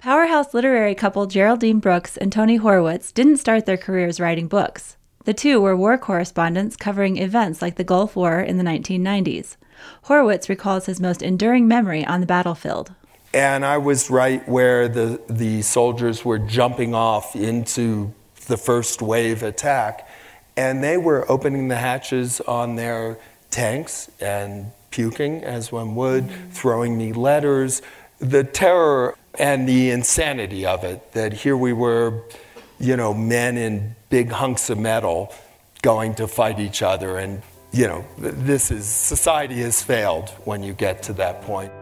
Powerhouse literary couple Geraldine Brooks and Tony Horwitz didn't start their careers writing books. The two were war correspondents covering events like the Gulf War in the 1990s. Horwitz recalls his most enduring memory on the battlefield. And I was right where the, the soldiers were jumping off into the first wave attack, and they were opening the hatches on their tanks and puking, as one would, mm-hmm. throwing me letters. The terror and the insanity of it that here we were, you know, men in big hunks of metal going to fight each other. And, you know, this is society has failed when you get to that point.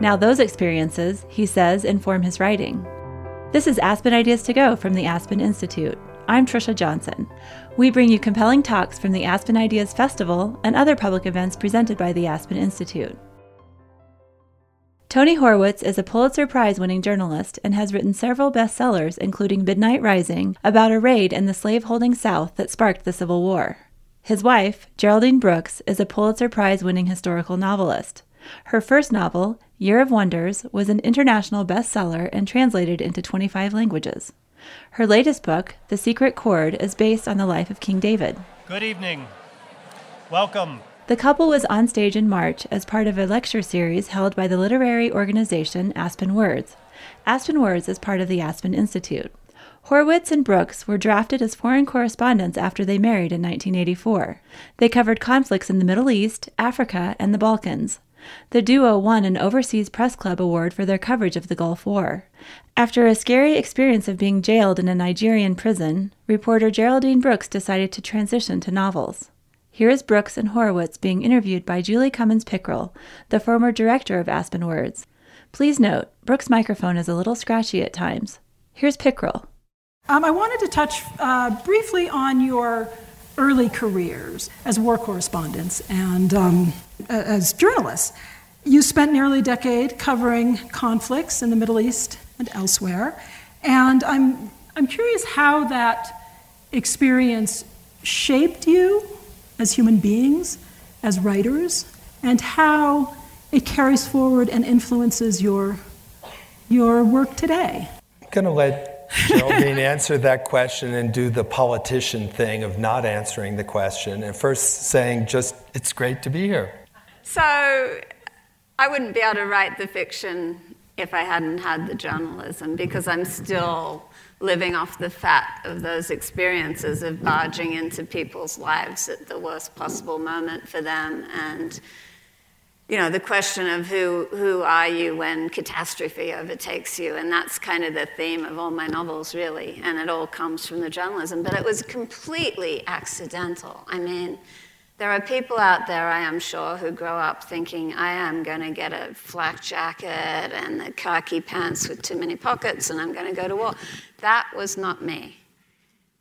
Now, those experiences, he says, inform his writing. This is Aspen Ideas to Go from the Aspen Institute. I'm Trisha Johnson. We bring you compelling talks from the Aspen Ideas Festival and other public events presented by the Aspen Institute. Tony Horwitz is a Pulitzer Prize winning journalist and has written several bestsellers, including Midnight Rising, about a raid in the slaveholding South that sparked the Civil War. His wife, Geraldine Brooks, is a Pulitzer Prize winning historical novelist. Her first novel, Year of Wonders, was an international bestseller and translated into 25 languages. Her latest book, The Secret Chord, is based on the life of King David. Good evening. Welcome. The couple was on stage in March as part of a lecture series held by the literary organization Aspen Words. Aspen Words is part of the Aspen Institute. Horwitz and Brooks were drafted as foreign correspondents after they married in 1984. They covered conflicts in the Middle East, Africa, and the Balkans. The duo won an Overseas Press Club award for their coverage of the Gulf War. After a scary experience of being jailed in a Nigerian prison, reporter Geraldine Brooks decided to transition to novels. Here is Brooks and Horowitz being interviewed by Julie Cummins Pickrell, the former director of Aspen Words. Please note, Brooks' microphone is a little scratchy at times. Here's Pickrell. Um, I wanted to touch uh, briefly on your early careers as war correspondents and um, as journalists. You spent nearly a decade covering conflicts in the Middle East and elsewhere, and I'm, I'm curious how that experience shaped you as human beings, as writers, and how it carries forward and influences your, your work today. I'm going to let Geraldine answer that question and do the politician thing of not answering the question and first saying just, it's great to be here. So I wouldn't be able to write the fiction if I hadn't had the journalism because I'm still living off the fat of those experiences of barging into people's lives at the worst possible moment for them. And you know the question of who who are you when catastrophe overtakes you? And that's kind of the theme of all my novels really. And it all comes from the journalism. But it was completely accidental. I mean there are people out there, I am sure, who grow up thinking, I am going to get a flak jacket and the khaki pants with too many pockets, and I'm going to go to war. That was not me.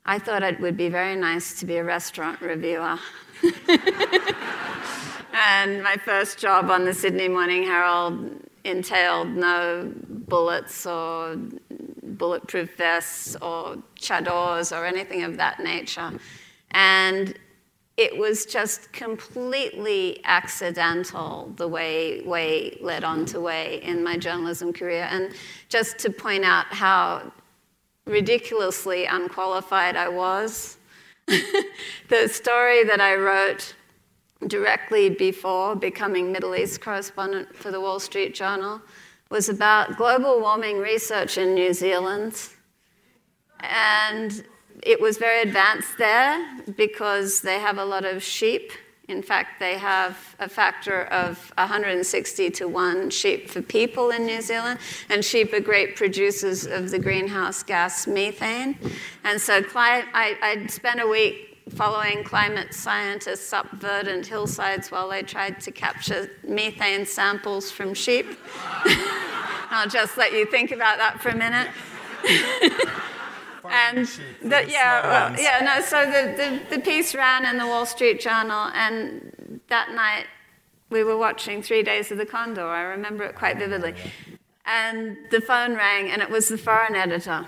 I thought it would be very nice to be a restaurant reviewer. and my first job on the Sydney Morning Herald entailed no bullets or bulletproof vests or chadors or anything of that nature. And it was just completely accidental the way way led on to way in my journalism career. And just to point out how ridiculously unqualified i was the story that i wrote directly before becoming middle east correspondent for the wall street journal was about global warming research in new zealand. And it was very advanced there because they have a lot of sheep. In fact, they have a factor of 160 to 1 sheep for people in New Zealand, and sheep are great producers of the greenhouse gas methane. And so I, I spent a week following climate scientists up verdant hillsides while they tried to capture methane samples from sheep. I'll just let you think about that for a minute. and the, yeah, well, yeah, no. So the, the, the piece ran in the Wall Street Journal, and that night we were watching Three Days of the Condor. I remember it quite vividly. And the phone rang, and it was the foreign editor.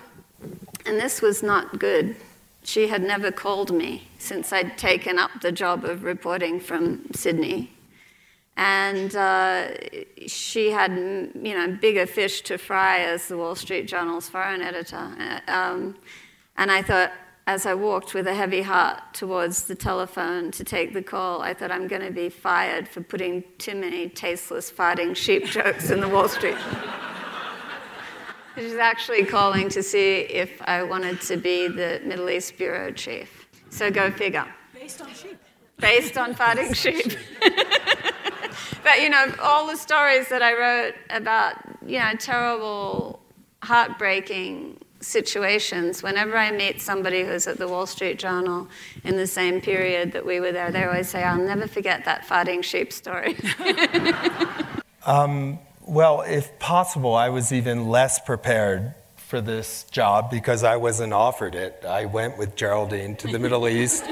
And this was not good. She had never called me since I'd taken up the job of reporting from Sydney. And uh, she had, you know, bigger fish to fry as the Wall Street Journal's foreign editor. Uh, um, and I thought, as I walked with a heavy heart towards the telephone to take the call, I thought I'm going to be fired for putting too many tasteless farting sheep jokes in the Wall Street. She's actually calling to see if I wanted to be the Middle East bureau chief. So go figure. Based on sheep. Based on farting sheep. but you know, all the stories that I wrote about, you know, terrible, heartbreaking situations, whenever I meet somebody who's at the Wall Street Journal in the same period that we were there, they always say, I'll never forget that farting sheep story. um, well, if possible, I was even less prepared for this job because I wasn't offered it. I went with Geraldine to the Middle East.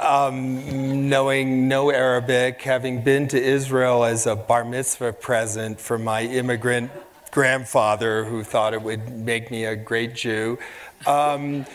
Um, knowing no Arabic, having been to Israel as a bar mitzvah present for my immigrant grandfather who thought it would make me a great Jew. Um,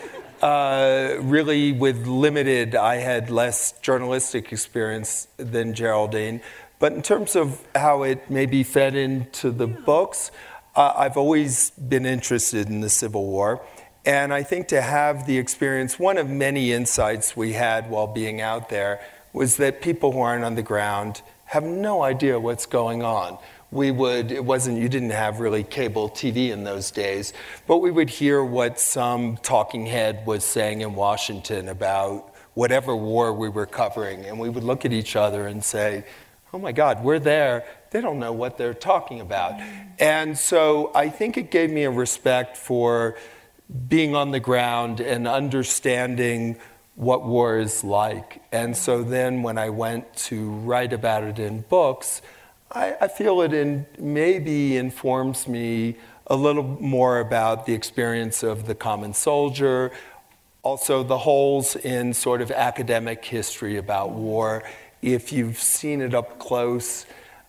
uh, really, with limited, I had less journalistic experience than Geraldine. But in terms of how it maybe fed into the books, uh, I've always been interested in the Civil War. And I think to have the experience, one of many insights we had while being out there was that people who aren't on the ground have no idea what's going on we would, it wasn't, you didn't have really cable TV in those days, but we would hear what some talking head was saying in Washington about whatever war we were covering. And we would look at each other and say, oh my God, we're there. They don't know what they're talking about. And so I think it gave me a respect for being on the ground and understanding what war is like. And so then when I went to write about it in books, I, I feel it in, maybe informs me a little more about the experience of the common soldier, also the holes in sort of academic history about war. If you've seen it up close,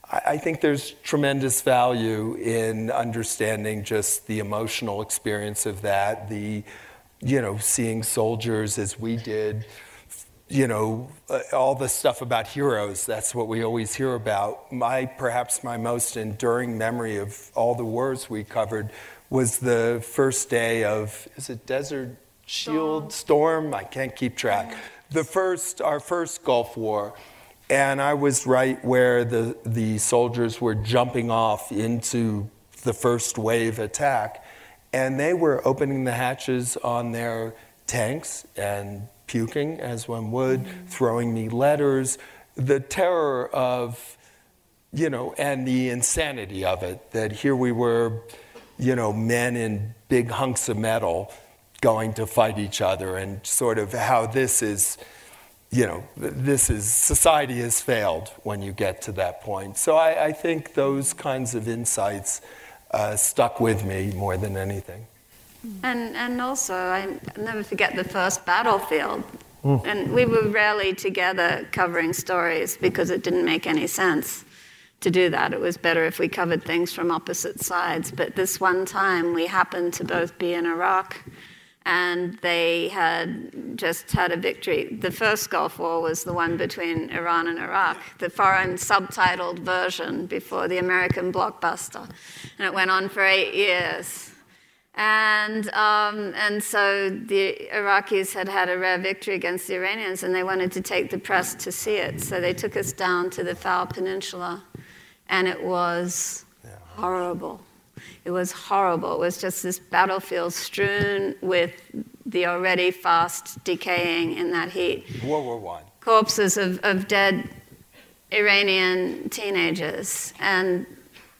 I think there's tremendous value in understanding just the emotional experience of that, the, you know, seeing soldiers as we did you know, uh, all the stuff about heroes, that's what we always hear about. My, perhaps my most enduring memory of all the wars we covered was the first day of, is it Desert Shield Storm? Storm? I can't keep track. The first, our first Gulf War. And I was right where the, the soldiers were jumping off into the first wave attack. And they were opening the hatches on their tanks and puking, as one would, mm-hmm. throwing me letters. The terror of, you know, and the insanity of it that here we were, you know, men in big hunks of metal going to fight each other, and sort of how this is, you know, this is society has failed when you get to that point. So I, I think those kinds of insights uh, stuck with me more than anything. And, and also, I never forget the first battlefield. Mm. And we were rarely together covering stories because it didn't make any sense to do that. It was better if we covered things from opposite sides. But this one time, we happened to both be in Iraq and they had just had a victory. The first Gulf War was the one between Iran and Iraq, the foreign subtitled version before the American blockbuster. And it went on for eight years. And, um, and so the Iraqis had had a rare victory against the Iranians, and they wanted to take the press to see it. So they took us down to the Fao Peninsula, and it was horrible. It was horrible. It was just this battlefield strewn with the already fast decaying in that heat. World War One. Corpses of, of dead Iranian teenagers. And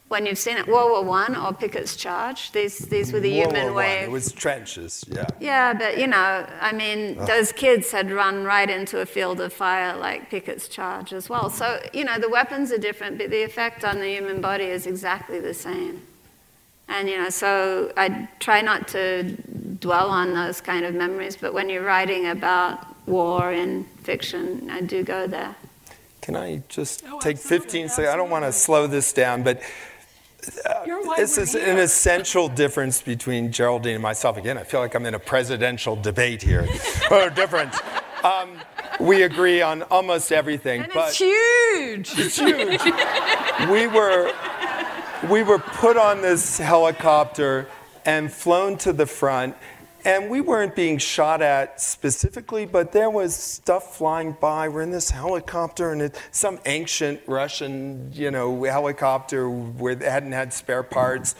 when you've seen it, World War One or Pickett's Charge. These these were the World human War wave. It was trenches, yeah. Yeah, but you know, I mean, those kids had run right into a field of fire like Pickett's Charge as well. So you know, the weapons are different, but the effect on the human body is exactly the same. And you know, so I try not to dwell on those kind of memories, but when you're writing about war in fiction, I do go there. Can I just oh, take 15 seconds? I don't want to slow this down, but this is an essential difference between Geraldine and myself. Again, I feel like I'm in a presidential debate here. oh, difference. Um, we agree on almost everything. And but it's huge. It's huge. we were we were put on this helicopter and flown to the front. And we weren't being shot at specifically, but there was stuff flying by. We're in this helicopter, and it's some ancient Russian, you know, helicopter where they hadn't had spare parts,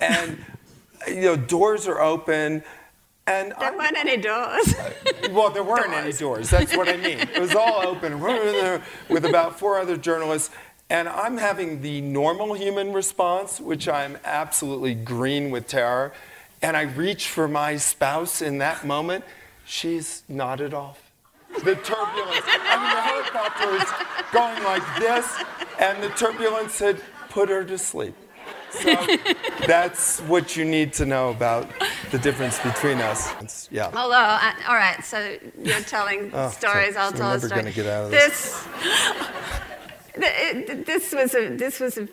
and you know, doors are open, and There I'm- weren't any doors. Uh, well, there weren't any doors. That's what I mean. It was all open with about four other journalists. And I'm having the normal human response, which I'm absolutely green with terror. And I reach for my spouse in that moment. She's nodded off. The turbulence. I mean, the helicopter is going like this, and the turbulence had put her to sleep. So that's what you need to know about the difference between us. It's- yeah. Although, uh, all right, so you're telling Oh, stories. so I'll we're tell a never story. gonna get out of this. This, th- this was a this was a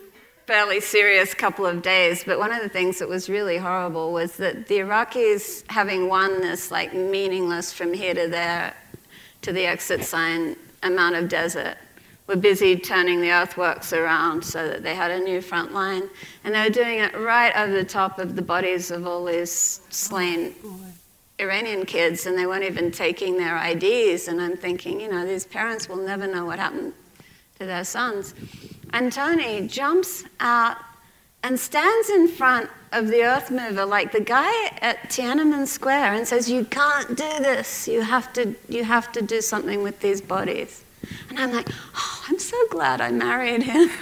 fairly serious couple of days. But one of the things that was really horrible was that the Iraqis, having won this like meaningless from here to there, to the exit sign amount of desert, were busy turning the earthworks around so that they had a new front line, and they were doing it right over the top of the bodies of all these slain Iranian kids, and they weren't even taking their IDs. And I'm thinking, you know, these parents will never know what happened to their sons. And Tony jumps out and stands in front of the earth mover like the guy at Tiananmen Square and says, "You can't do this. You have to. You have to do something with these bodies." And I'm like, "Oh, I'm so glad I married him."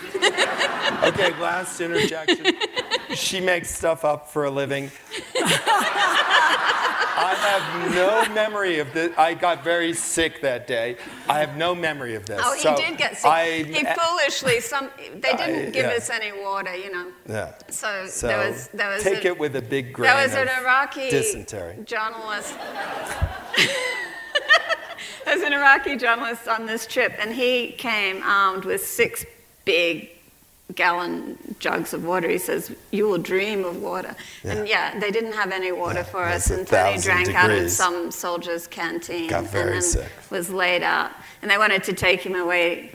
Okay, last interjection. she makes stuff up for a living. I have no memory of this. I got very sick that day. I have no memory of this. Oh, he So did get sick. I- he eh, foolishly some. They didn't I- give yeah. us any water, you know. yeah. So, So there was there was take a, it with a big grain there was an Iraqi dysentery. journalist. There's an Iraqi journalist on this trip, and he came armed with six big gallon jugs of water. He says, "You will dream of water." And yeah, they didn't have any water for us, was a and Tony thousand drank out of some soldier's canteen, Got very and sick. was laid out. And they wanted to take him away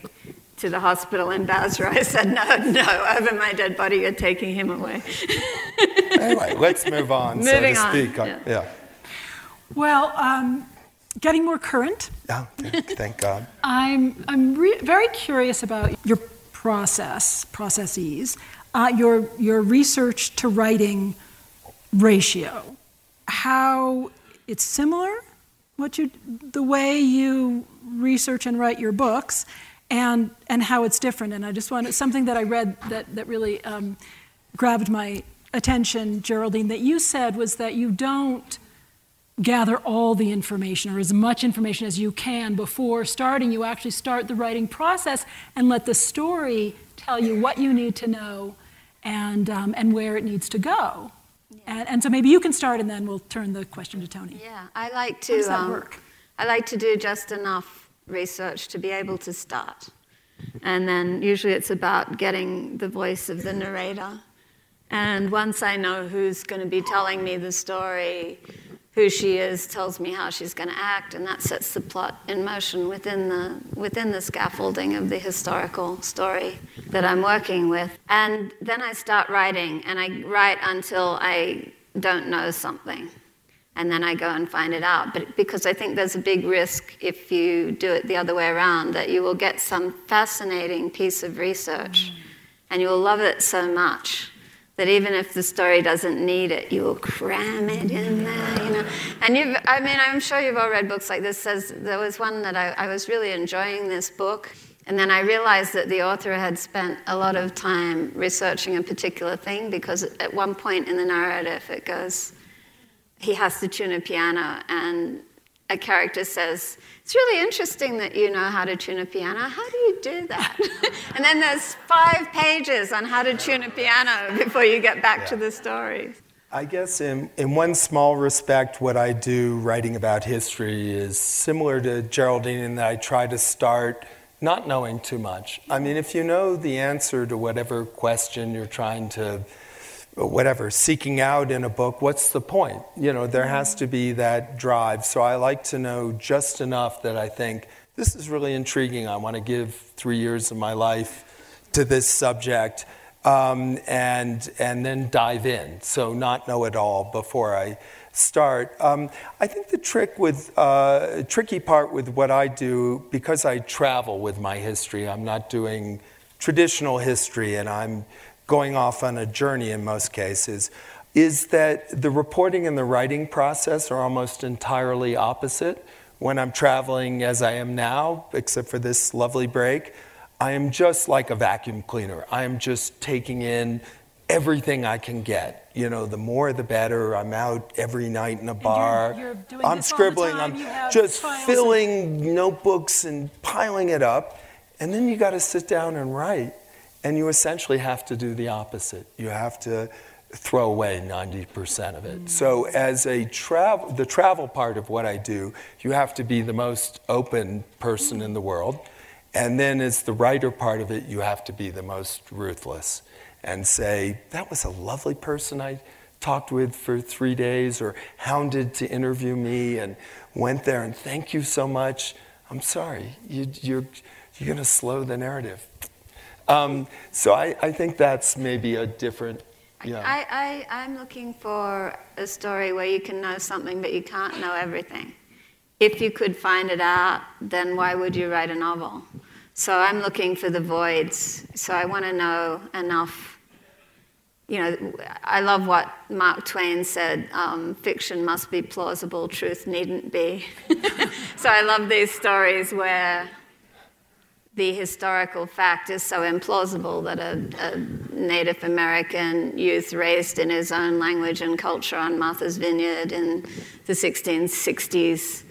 to the hospital in Basra. I said, "No, no, over my dead body, you're taking him away." Anyway, let's move on, Moving so to on, speak. yeah. yeah. Well, um, getting more current, Oh, thank, thank God. I'm, I'm re- very curious about your process, processes, uh, your, your research to writing ratio, how it's similar, what you, the way you research and write your books, and, and how it's different. And I just wanted something that I read that, that really um, grabbed my attention, Geraldine, that you said was that you don't gather all the information or as much information as you can before starting. You actually start the writing process and let the story tell you what you need to know and, um, and where it needs to go. And, and so maybe you can start and then we'll turn the question to Tony. Yeah, I like to. How does that um, work? I like to do just enough research to be able to start, and then usually it's about getting the voice of the narrator. And once I know who's going to be telling me the story, who she is, tells me how she's going to act, and that sets the plot in motion within the within the scaffolding of the historical story that I'm working with. And then I start writing, and I write until I don't know something and then I go and find it out. But because I think there's a big risk if you do it the other way around that you will get some fascinating piece of research and you will love it so much that even if the story doesn't need it, you will cram it in there, you know. And you've, I mean, I'm sure you've all read books like this. Says there was one that I, I was really enjoying this book, and then I realized that the author had spent a lot of time researching a particular thing because at one point in the narrative it goes, he has to tune a piano, and a character says, It's really interesting that you know how to tune a piano. How do you do that? and then there's five pages on how to tune a piano before you get back to the story. I guess in, in one small respect, what I do writing about history is similar to Geraldine in that I try to start not knowing too much. I mean, if you know the answer to whatever question you're trying to, whatever, seeking out in a book, what's the point? You know, there has to be that drive. So I like to know just enough that I think this is really intriguing. I want to give three years of my life to this subject um, and, and then dive in. So, not know it all before I start. Um, I think the trick with, uh, tricky part with what I do, because I travel with my history, I'm not doing traditional history and I'm going off on a journey in most cases, is that the reporting and the writing process are almost entirely opposite. When I'm traveling as I am now, except for this lovely break, I am just like a vacuum cleaner. I am just taking in everything I can get. You know, the more the better. I'm out every night in a bar. You're, you're I'm scribbling. I'm just filling and... notebooks and piling it up. And then you got to sit down and write. And you essentially have to do the opposite. You have to throw away 90% of it. Mm. So as a travel the travel part of what I do, you have to be the most open person in the world. And then as the writer part of it, you have to be the most ruthless and say, that was a lovely person I talked with for three days or hounded to interview me and went there and thank you so much. I'm sorry, you, you're, you're going to slow the narrative. Um, so I, I think that's maybe a different yeah. I, I, I'm looking for a story where you can know something, but you can't know everything. If you could find it out, then why would you write a novel? So I'm looking for the voids. So I want to know enough. You know, I love what Mark Twain said um, fiction must be plausible, truth needn't be. so I love these stories where the historical fact is so implausible that a, a, Native American youth raised in his own language and culture on Martha's Vineyard in the 1660s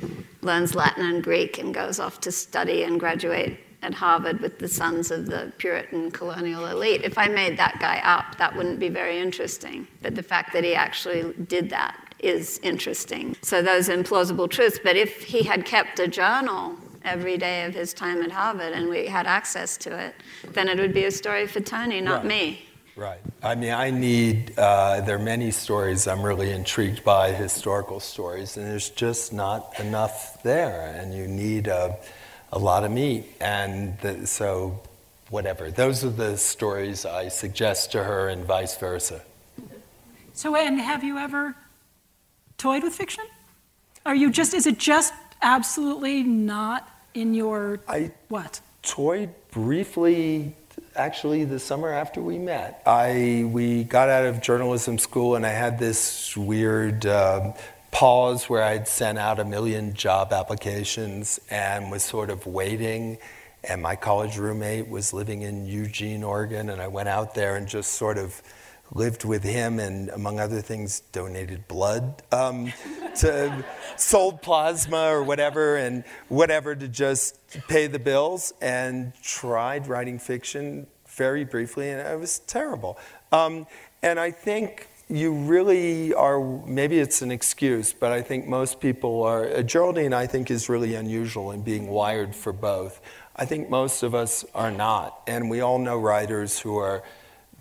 learns Latin and Greek and goes off to study and graduate at Harvard with the sons of the Puritan colonial elite. If I made that guy up, that wouldn't be very interesting. But the fact that he actually did that is interesting. So those implausible truths. But if he had kept a journal every day of his time at Harvard and we had access to it, then it would be a story for Tony, not right. me. Right. I mean, I need, uh, there are many stories I'm really intrigued by, historical stories, and there's just not enough there, and you need a, a lot of meat. And the, so, whatever. Those are the stories I suggest to her, and vice versa. So, and have you ever toyed with fiction? Are you just, is it just absolutely not in your I what? Toyed briefly actually the summer after we met. I we got out of journalism school and I had this weird um, pause where I'd sent out a million job applications and was sort of waiting. And my college roommate was living in Eugene, Oregon, and I went out there and just sort of lived with him and, among other things, donated blood um, to sold plasma or whatever and whatever to just pay the bills and tried writing fiction very briefly, and it was terrible. Um, and I think you really are, maybe it's an excuse, but I think most people are, uh, Geraldine, I think, is really unusual in being wired for both. I think most of us are not. And we all know writers who are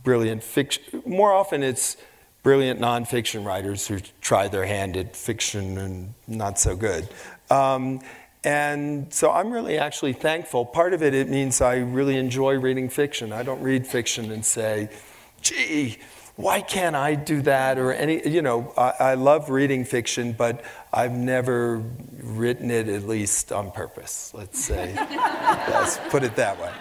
brilliant fiction. More often, it's brilliant nonfiction writers who try their hand at fiction and not so good. Um, and so I'm really actually thankful. Part of it, it means I really enjoy reading fiction. I don't read fiction and say, gee, why can't I do that? Or any, you know, I, I love reading fiction, but I've never written it at least on purpose, let's say. let's put it that way.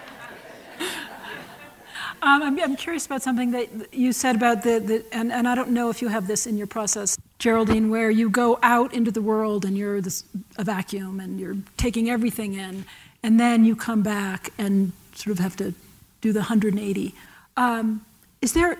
Um, I'm, I'm, curious about something that you said about the, the and, and, I don't know if you have this in your process, Geraldine, where you go out into the world and you're this, a vacuum and you're taking everything in, and then you come back and sort of have to do the 180. Um, is there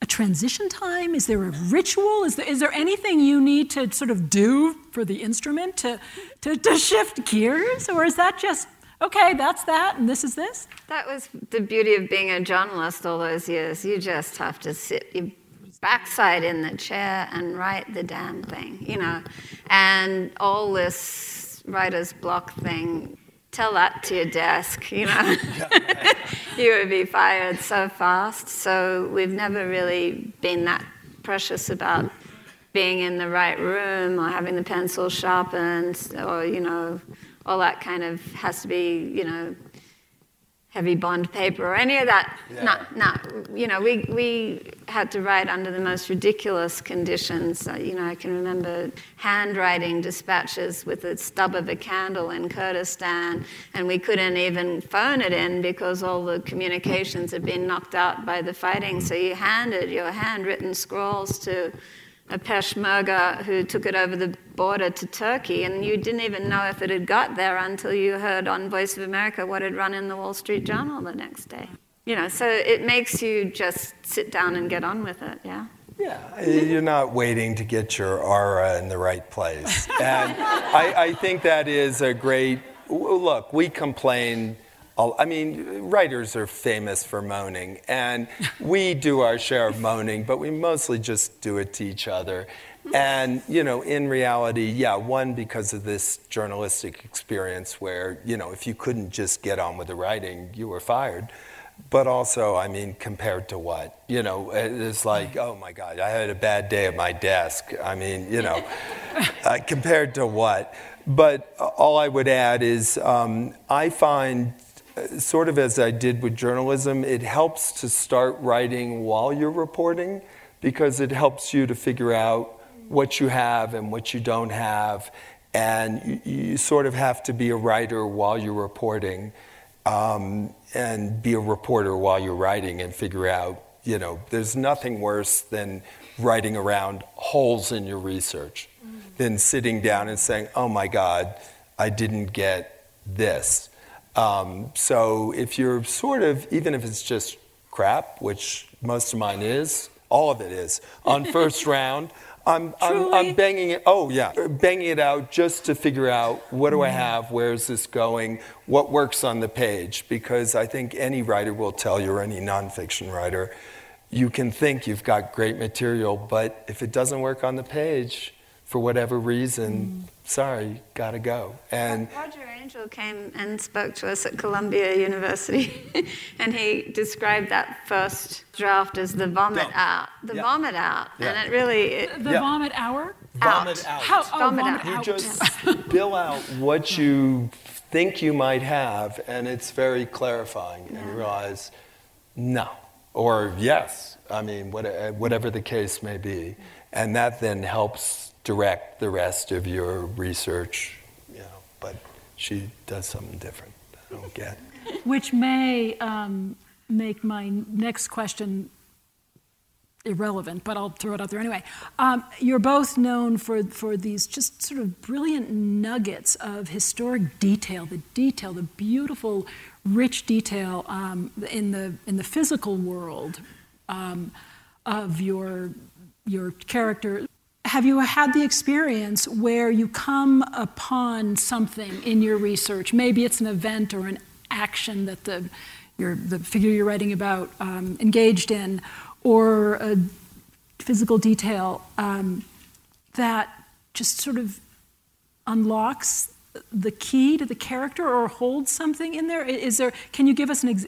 a transition time? Is there a ritual? Is there, is there anything you need to sort of do for the instrument to, to, to shift gears? Or is that just okay, that's that, and this is this? That was the beauty of being a journalist all those years. You just have to sit your backside in the chair and write the damn thing, you know. And all this writer's block thing, tell that to your desk, you know. you would be fired so fast. So we've never really been that precious about being in the right room or having the pencil sharpened or, you know, all that kind of has to be, you know, heavy bond paper or any of that. Yeah. No, no. You know, we, we had to write under the most ridiculous conditions. You know, I can remember handwriting dispatches with the stub of a candle in Kurdistan, and we couldn't even phone it in because all the communications had been knocked out by the fighting. So you handed your handwritten scrolls to a Peshmerga who took it over the border to Turkey, and you didn't even know if it had got there until you heard on Voice of America what had run in the Wall Street Journal the next day. You know, so it makes you just sit down and get on with it, yeah? Yeah, you're not waiting to get your aura in the right place. And I, I think that is a great look, we complain I mean, writers are famous for moaning, and we do our share of moaning, but we mostly just do it to each other. And, you know, in reality, yeah, one, because of this journalistic experience where, you know, if you couldn't just get on with the writing, you were fired. But also, I mean, compared to what? You know, it's like, oh my God, I had a bad day at my desk. I mean, you know, uh, compared to what? But all I would add is um, I find sort of as I did with journalism, it helps to start writing while you're reporting because it helps you to figure out what you have and what you don't have. And you, you sort of have to be a writer while you're reporting um, and be a reporter while you're writing and figure out, you know, there's nothing worse than writing around holes in your research mm-hmm. than sitting down and saying, oh my God, I didn't get this um, so if you're sort of, even if it's just crap, which most of mine is, all of it is, on first round, I'm, I'm, I'm, banging it, oh yeah, banging it out just to figure out what do I mm. have, where is this going, what works on the page, because I think any writer will tell you, or any nonfiction writer, you can think you've got great material, but if it doesn't work on the page, for whatever reason, mm. sorry, gotta go. And Roger Angell came and spoke to us at Columbia University, and he described that first draft as the vomit out, the yeah. vomit out, yeah. and it really it, the, the yeah. vomit hour. Vomit out. How, oh, vomit, vomit out. You just spill out what you think you might have, and it's very clarifying, and you realize, no, or yes. I mean, whatever the case may be, and that then helps direct the rest of your research, you know, but she does something different. I don't get. Which may um, make my next question irrelevant, but I'll throw it out there anyway. Um, you're both known for, for these just sort of brilliant nuggets of historic detail, the detail, the beautiful, rich detail um, in, the, in the physical world um, of your, your character have you had the experience where you come upon something in your research? Maybe it's an event or an action that the, your, the figure you're writing about um, engaged in, or a physical detail um, that just sort of unlocks the key to the character or holds something in there? Is there? Can you give us an ex-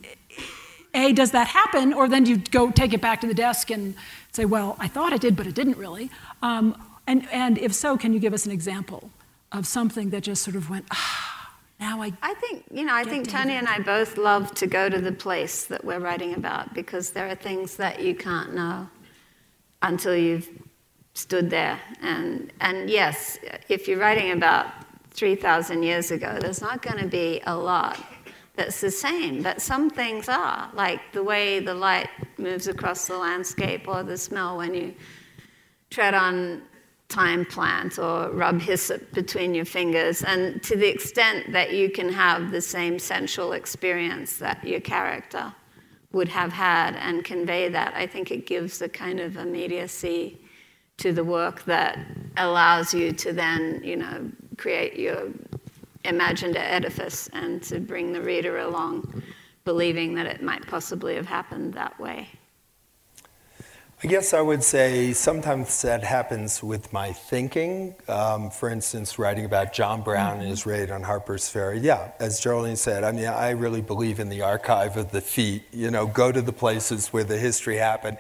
a, does that happen? Or then you go take it back to the desk and say, well, I thought it did, but it didn't really. Um, and, and if so, can you give us an example of something that just sort of went, ah, now I. I think, you know, I think Tony and I both love to go to the place that we're writing about because there are things that you can't know until you've stood there. And, and yes, if you're writing about 3,000 years ago, there's not going to be a lot that's the same, but some things are, like the way the light moves across the landscape or the smell when you tread on thyme plant or rub hyssop between your fingers, and to the extent that you can have the same sensual experience that your character would have had and convey that, I think it gives a kind of immediacy to the work that allows you to then, you know, create your imagined an edifice and to bring the reader along, believing that it might possibly have happened that way. I guess I would say sometimes that happens with my thinking. Um, for instance, writing about John Brown mm-hmm. and his raid on Harper's Ferry. Yeah, as Geraldine said, I mean, I really believe in the archive of the feet. You know, go to the places where the history happened.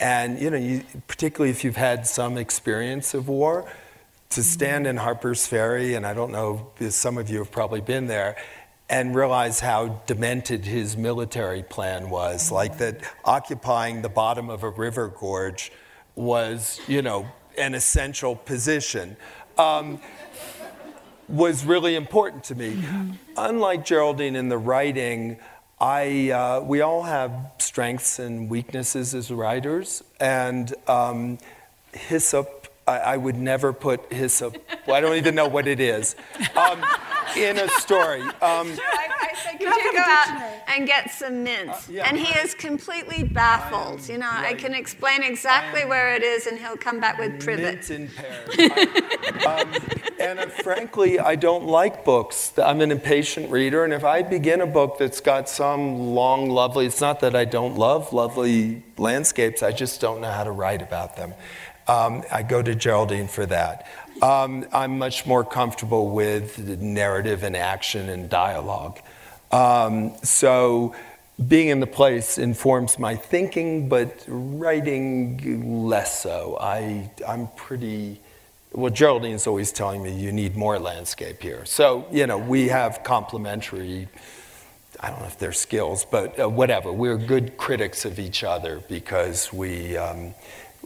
And, you know, you, particularly if you've had some experience of war, to stand in Harper's Ferry, and I don't know some of you have probably been there, and realize how demented his military plan was. Like that occupying the bottom of a river gorge was, you know, an essential position. Um, was really important to me. Unlike Geraldine in the writing, I, uh, we all have strengths and weaknesses as writers, and um, hyssop, I, I, would never put hyssop, well, I don't even know what it is, um, in a story. Um, could you go out and get some mint? Uh, yeah, and he is completely baffled. You know, right. I can explain exactly where it is, and he'll come back with privet. Mint in pear. um, and uh, frankly, I don't like books. I'm an impatient reader, and if I begin a book that's got some long, lovely, it's not that I don't love lovely landscapes, I just don't know how to write about them. Um, I go to Geraldine for that. Um, I'm much more comfortable with narrative and action and dialogue. Um, so being in the place informs my thinking, but writing less so. I, I'm pretty, well, Geraldine's always telling me you need more landscape here. So, you know, we have complementary, I don't know if they're skills, but uh, whatever. We're good critics of each other because we, um,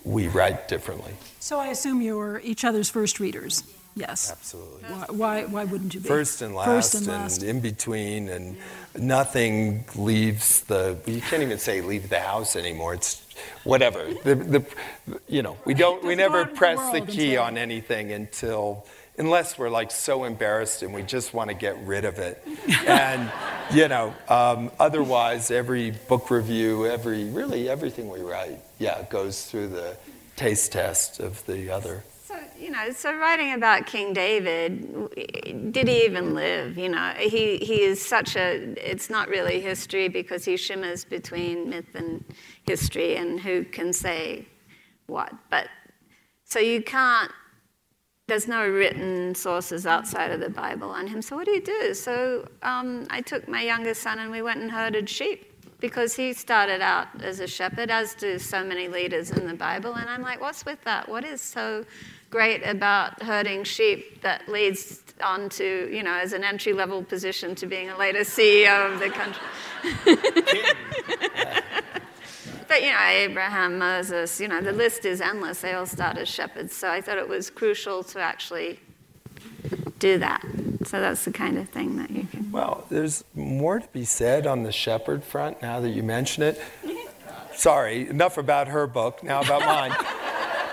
we write differently. So I assume you're each other's first readers. Yes. Absolutely. Why, why, why wouldn't you be? First and last, First and, last. and in between, and nothing leaves the. You can't even say leave the house anymore. It's whatever. The, the you know, we don't. We never press the, the key on anything until unless we're like so embarrassed and we just want to get rid of it. and, you know, um, otherwise, every book review, every, really everything we write, yeah, goes through the taste test of the other So, you know, so writing about King David, did he even live? You know, he, he is such a, it's not really history because he shimmers between myth and history and who can say what. But so you can't, there's no written sources outside of the Bible on him. So what do you do? So um, I took my youngest son and we went and herded sheep because he started out as a shepherd, as do so many leaders in the Bible. And I'm like, what's with that? What is so great about herding sheep that leads on to, you know, as an entry level position to being a later CEO of the country. but, you know, Abraham, Moses, you know, the list is endless. They all start as shepherds. So I thought it was crucial to actually do that. So that's the kind of thing that you can. Well, there's more to be said on the shepherd front now that you mention it. Sorry, enough about her book, now about mine.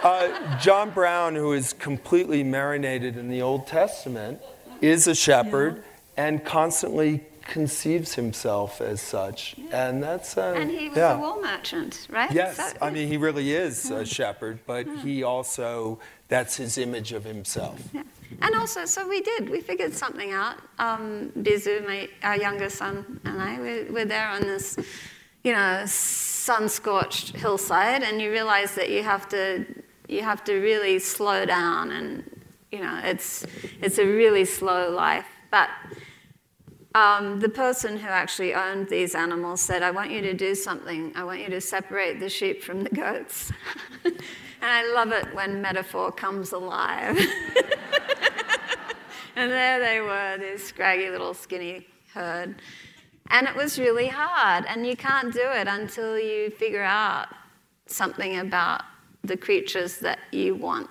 Uh, John Brown, who is completely marinated in the Old Testament, is a shepherd yeah. and constantly conceives himself as such. Yeah. And that's uh, And he was yeah. a wool merchant, right? Yes. So, I mean, he really is a shepherd, but he also, that's his image of himself. Yeah. And also, so we did. We figured something out. Um, Bizu, my, our younger son, and I, we, we're there on this, you know, sun-scorched hillside, and you realize that you have to you have to really slow down and you know it's it's a really slow life but um, the person who actually owned these animals said i want you to do something. I want you to separate the sheep from the goats. And i love it when metaphor comes alive. And there they were this scraggy little skinny herd. And it was really hard and you can't do it until you figure out something about the creatures that you want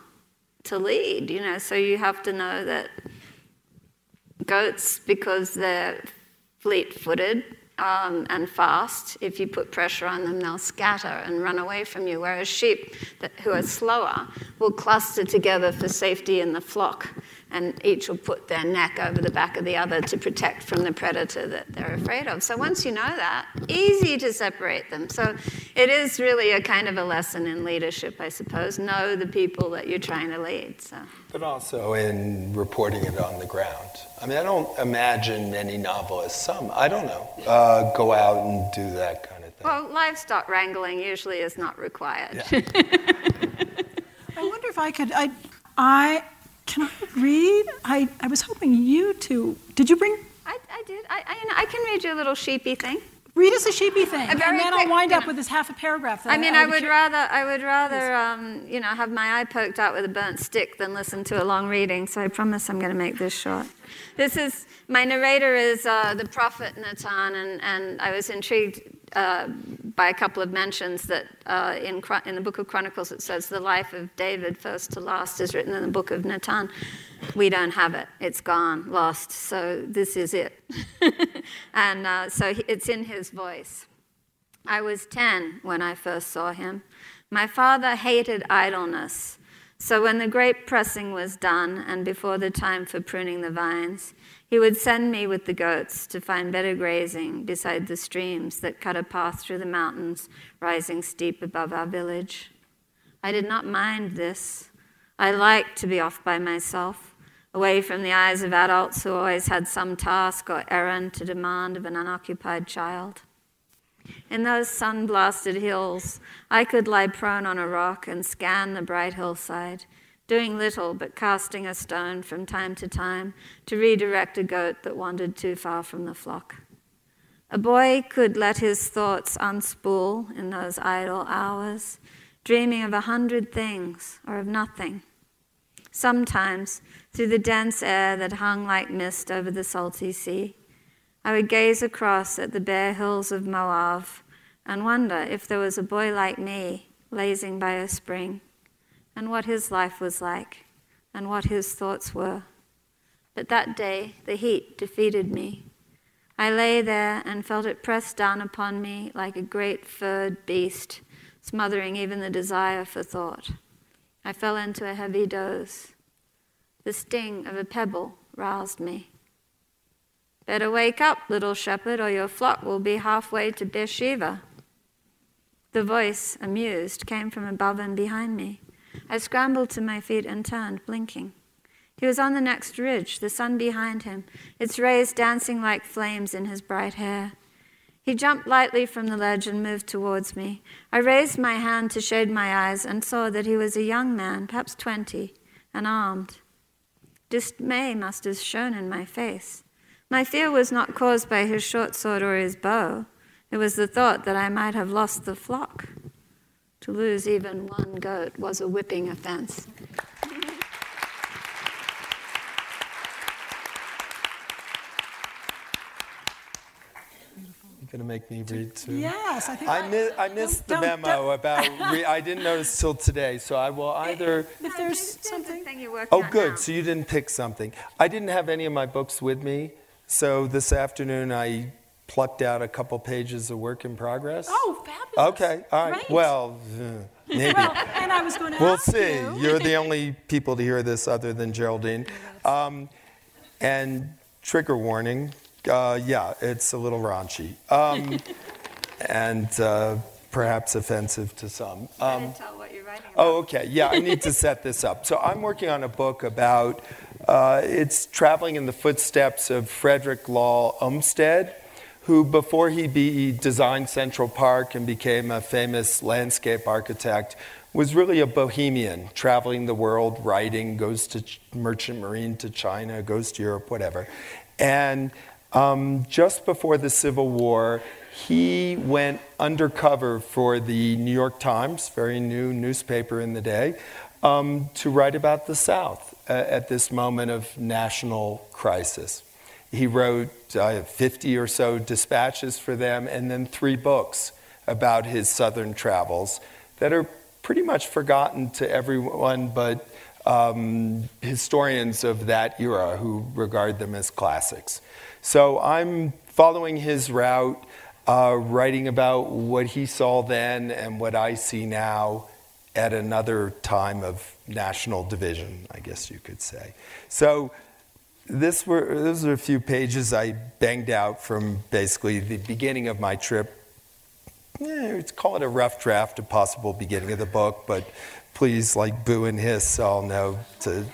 to lead, you know. So you have to know that goats, because they're fleet footed um, and fast, if you put pressure on them, they'll scatter and run away from you, whereas sheep that, who are slower will cluster together for safety in the flock and each will put their neck over the back of the other to protect from the predator that they're afraid of. So once you know that, easy to separate them. So it is really a kind of a lesson in leadership, I suppose. Know the people that you're trying to lead. So. But also in reporting it on the ground. I mean, I don't imagine many novelists, some, I don't know, uh, go out and do that kind of thing. Well, livestock wrangling usually is not required. Yeah. I wonder if I could, I, I can I read? I, I was hoping you to. Did you bring? I, I did. I, I, I can read you a little sheepy thing. Read us a sheepy thing, A and then quick, I'll wind up know. with this half a paragraph. That I mean, I would cur- rather, I would rather, um, you know, have my eye poked out with a burnt stick than listen to a long reading. So I promise I'm going to make this short. This is my narrator is uh, the prophet Nathan, and, and I was intrigued uh, by a couple of mentions that uh, in in the book of Chronicles it says the life of David, first to last, is written in the book of Nathan. We don't have it; it's gone, lost. So this is it, and uh, so it's in his voice. I was 10 when I first saw him. My father hated idleness. So when the grape pressing was done, and before the time for pruning the vines, he would send me with the goats to find better grazing beside the streams that cut a path through the mountains rising steep above our village. I did not mind this. I liked to be off by myself, away from the eyes of adults who always had some task or errand to demand of an unoccupied child. In those sun blasted hills, I could lie prone on a rock and scan the bright hillside, doing little but casting a stone from time to time to redirect a goat that wandered too far from the flock. A boy could let his thoughts unspool in those idle hours, dreaming of a hundred things or of nothing. Sometimes, through the dense air that hung like mist over the salty sea, I would gaze across at the bare hills of Moab and wonder if there was a boy like me lazing by a spring, and what his life was like, and what his thoughts were. But that day the heat defeated me. I lay there and felt it press down upon me like a great furred beast, smothering even the desire for thought. I fell into a heavy doze. The sting of a pebble roused me. Better wake up, little shepherd, or your flock will be halfway to Beersheba. The voice, amused, came from above and behind me. I scrambled to my feet and turned, blinking. He was on the next ridge, the sun behind him, its rays dancing like flames in his bright hair. He jumped lightly from the ledge and moved towards me. I raised my hand to shade my eyes and saw that he was a young man, perhaps twenty, and armed. Dismay must have shown in my face. My fear was not caused by his short sword or his bow. It was the thought that I might have lost the flock. To lose even one goat was a whipping offense. You're going to make me read too? Yes, I think I, mi- I missed the Don't- don't- memo about, re- I didn't notice till today, so I will either. If there's something. you're working Oh, good. now. So you didn't pick something. I didn't have any of my books with me, so this afternoon I plucked out a couple pages of work in progress. Oh, fabulous. Okay, all right. Great. Well, uh, maybe. Well, and I was going to We'll see. you. You're the only people to hear this other than Geraldine. Um, and trigger warning uh, yeah, it's a little raunchy. Um, and uh, perhaps offensive to some. Um, didn't tell what you're writing about. Oh, okay. Yeah, I need to set this up. So I'm working on a book about uh, it's traveling in the footsteps of Frederick Law Olmsted, who before he be, designed Central Park and became a famous landscape architect, was really a bohemian, traveling the world, writing, goes to Ch- Merchant Marine to China, goes to Europe, whatever. And um, just before the Civil War, he went undercover for the New York Times, very new newspaper in the day, um, to write about the South uh, at this moment of national crisis. He wrote uh, 50 or so dispatches for them and then three books about his Southern travels that are pretty much forgotten to everyone but um, historians of that era who regard them as classics. So I'm following his route, uh, writing about what he saw then and what I see now at another time of national division, I guess you could say. So this were, those are a few pages I banged out from basically the beginning of my trip. Yeah, let's call it a rough draft, a possible beginning of the book, but please, like boo and hiss, I'll know to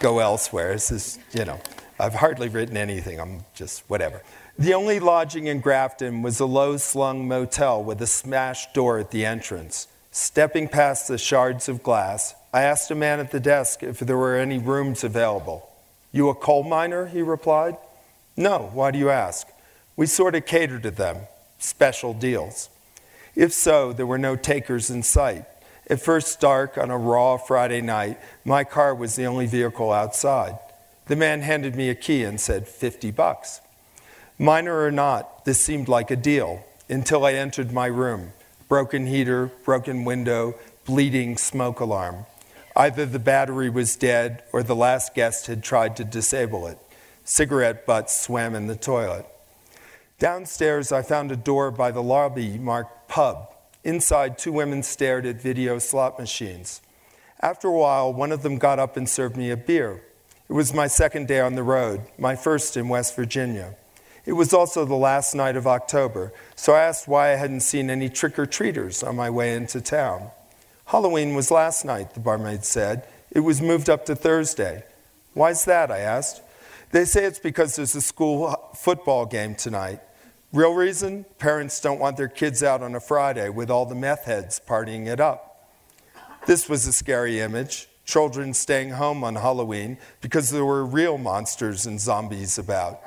go elsewhere. This is, you know, I've hardly written anything. I'm just whatever. The only lodging in Grafton was a low slung motel with a smashed door at the entrance. Stepping past the shards of glass, I asked a man at the desk if there were any rooms available. You a coal miner? He replied. No, why do you ask? We sort of cater to them. special deals. If so, there were no takers in sight. At first dark on a raw Friday night, my car was the only vehicle outside. The man handed me a key and said, 50 bucks. Minor or not, this seemed like a deal until I entered my room. Broken heater, broken window, bleeding smoke alarm. Either the battery was dead or the last guest had tried to disable it. Cigarette butts swam in the toilet. Downstairs, I found a door by the lobby marked pub. Inside, two women stared at video slot machines. After a while, one of them got up and served me a beer. It was my second day on the road, my first in West Virginia. It was also the last night of October, so I asked why I hadn't seen any trick or treaters on my way into town. Halloween was last night, the barmaid said. It was moved up to Thursday. Why's that? I asked. They say it's because there's a school football game tonight. Real reason? Parents don't want their kids out on a Friday with all the meth heads partying it up. This was a scary image children staying home on Halloween because there were real monsters and zombies about.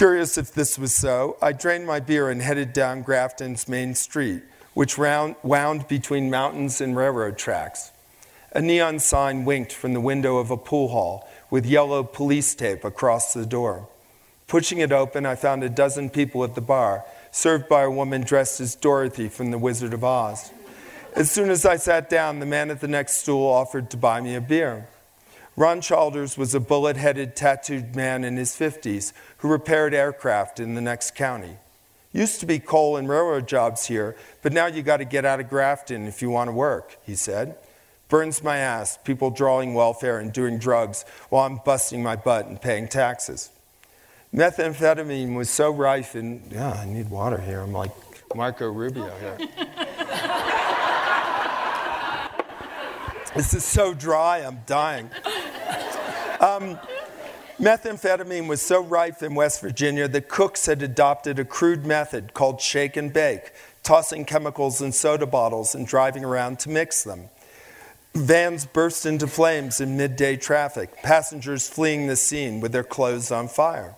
Curious if this was so, I drained my beer and headed down Grafton's main street which round, wound between mountains and railroad tracks. A neon sign winked from the window of a pool hall with yellow police tape across the door. Pushing it open, I found a dozen people at the bar, served by a woman dressed as Dorothy from The Wizard of Oz. As soon as I sat down, the man at the next stool offered to buy me a beer. Ron Childers was a bullet headed, tattooed man in his 50s who repaired aircraft in the next county. Used to be coal and railroad jobs here, but now you got to get out of Grafton if you want to work, he said. Burns my ass, people drawing welfare and doing drugs while I'm busting my butt and paying taxes. Methamphetamine was so rife in, yeah, I need water here. I'm like Marco Rubio here. this is so dry, I'm dying. Um, Methamphetamine was so rife in West Virginia that cooks had adopted a crude method called shake and bake, tossing chemicals in soda bottles and driving around to mix them. Vans burst into flames in midday traffic, passengers fleeing the scene with their clothes on fire.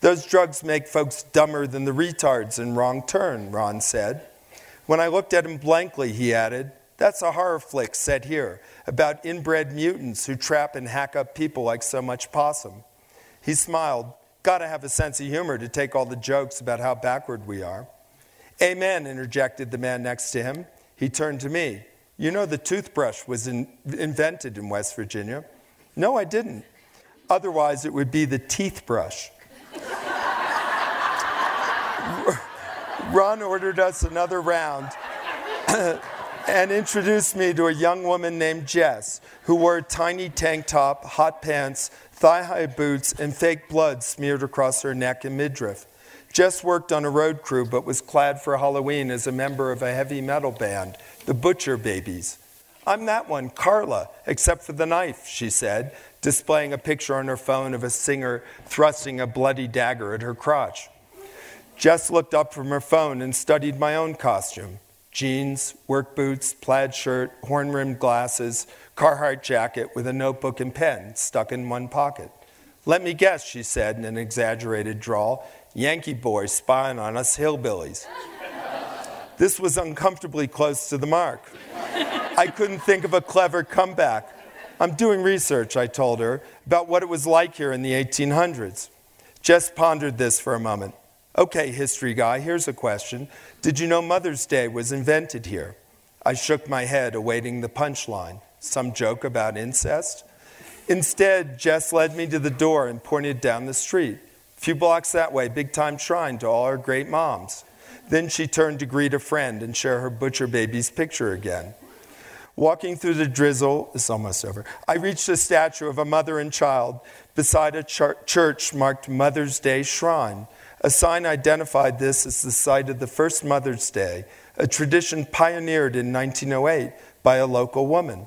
Those drugs make folks dumber than the retards in Wrong Turn, Ron said. When I looked at him blankly, he added, That's a horror flick set here about inbred mutants who trap and hack up people like so much possum. He smiled. Gotta have a sense of humor to take all the jokes about how backward we are. Amen, interjected the man next to him. He turned to me. You know the toothbrush was in, invented in West Virginia. No, I didn't. Otherwise, it would be the teeth brush. Ron ordered us another round and introduced me to a young woman named Jess, who wore a tiny tank top, hot pants, thigh high boots, and fake blood smeared across her neck and midriff. Jess worked on a road crew but was clad for Halloween as a member of a heavy metal band, the Butcher Babies. I'm that one, Carla, except for the knife, she said, displaying a picture on her phone of a singer thrusting a bloody dagger at her crotch. Jess looked up from her phone and studied my own costume jeans, work boots, plaid shirt, horn rimmed glasses, Carhartt jacket with a notebook and pen stuck in one pocket. Let me guess, she said in an exaggerated drawl. Yankee boy spying on us hillbillies. this was uncomfortably close to the mark. I couldn't think of a clever comeback. I'm doing research, I told her, about what it was like here in the 1800s. Jess pondered this for a moment. Okay, history guy, here's a question. Did you know Mother's Day was invented here? I shook my head, awaiting the punchline some joke about incest. Instead, Jess led me to the door and pointed down the street. A few blocks that way, big time shrine to all our great moms. Then she turned to greet a friend and share her butcher baby's picture again. Walking through the drizzle, it's almost over, I reached a statue of a mother and child beside a ch- church marked Mother's Day Shrine. A sign identified this as the site of the first Mother's Day, a tradition pioneered in 1908 by a local woman.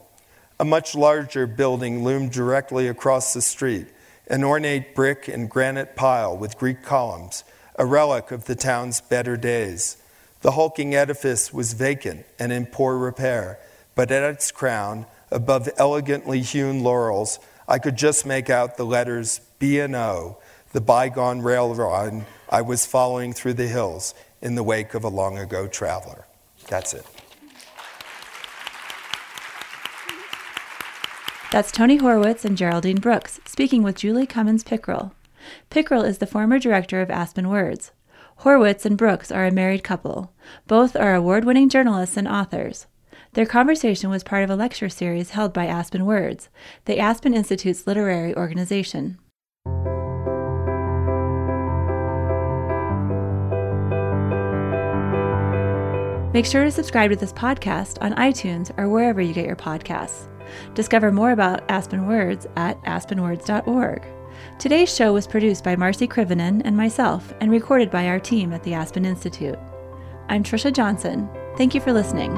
A much larger building loomed directly across the street, an ornate brick and granite pile with Greek columns, a relic of the town's better days. The hulking edifice was vacant and in poor repair, but at its crown, above elegantly hewn laurels, I could just make out the letters B and O, the bygone railroad I was following through the hills, in the wake of a long ago traveler. That's it. That's Tony Horwitz and Geraldine Brooks speaking with Julie Cummins Pickrell. Pickrell is the former director of Aspen Words. Horwitz and Brooks are a married couple. Both are award winning journalists and authors. Their conversation was part of a lecture series held by Aspen Words, the Aspen Institute's literary organization. Make sure to subscribe to this podcast on iTunes or wherever you get your podcasts. Discover more about Aspen Words at aspenwords.org. Today's show was produced by Marci Krivonen and myself and recorded by our team at the Aspen Institute. I'm Trisha Johnson. Thank you for listening.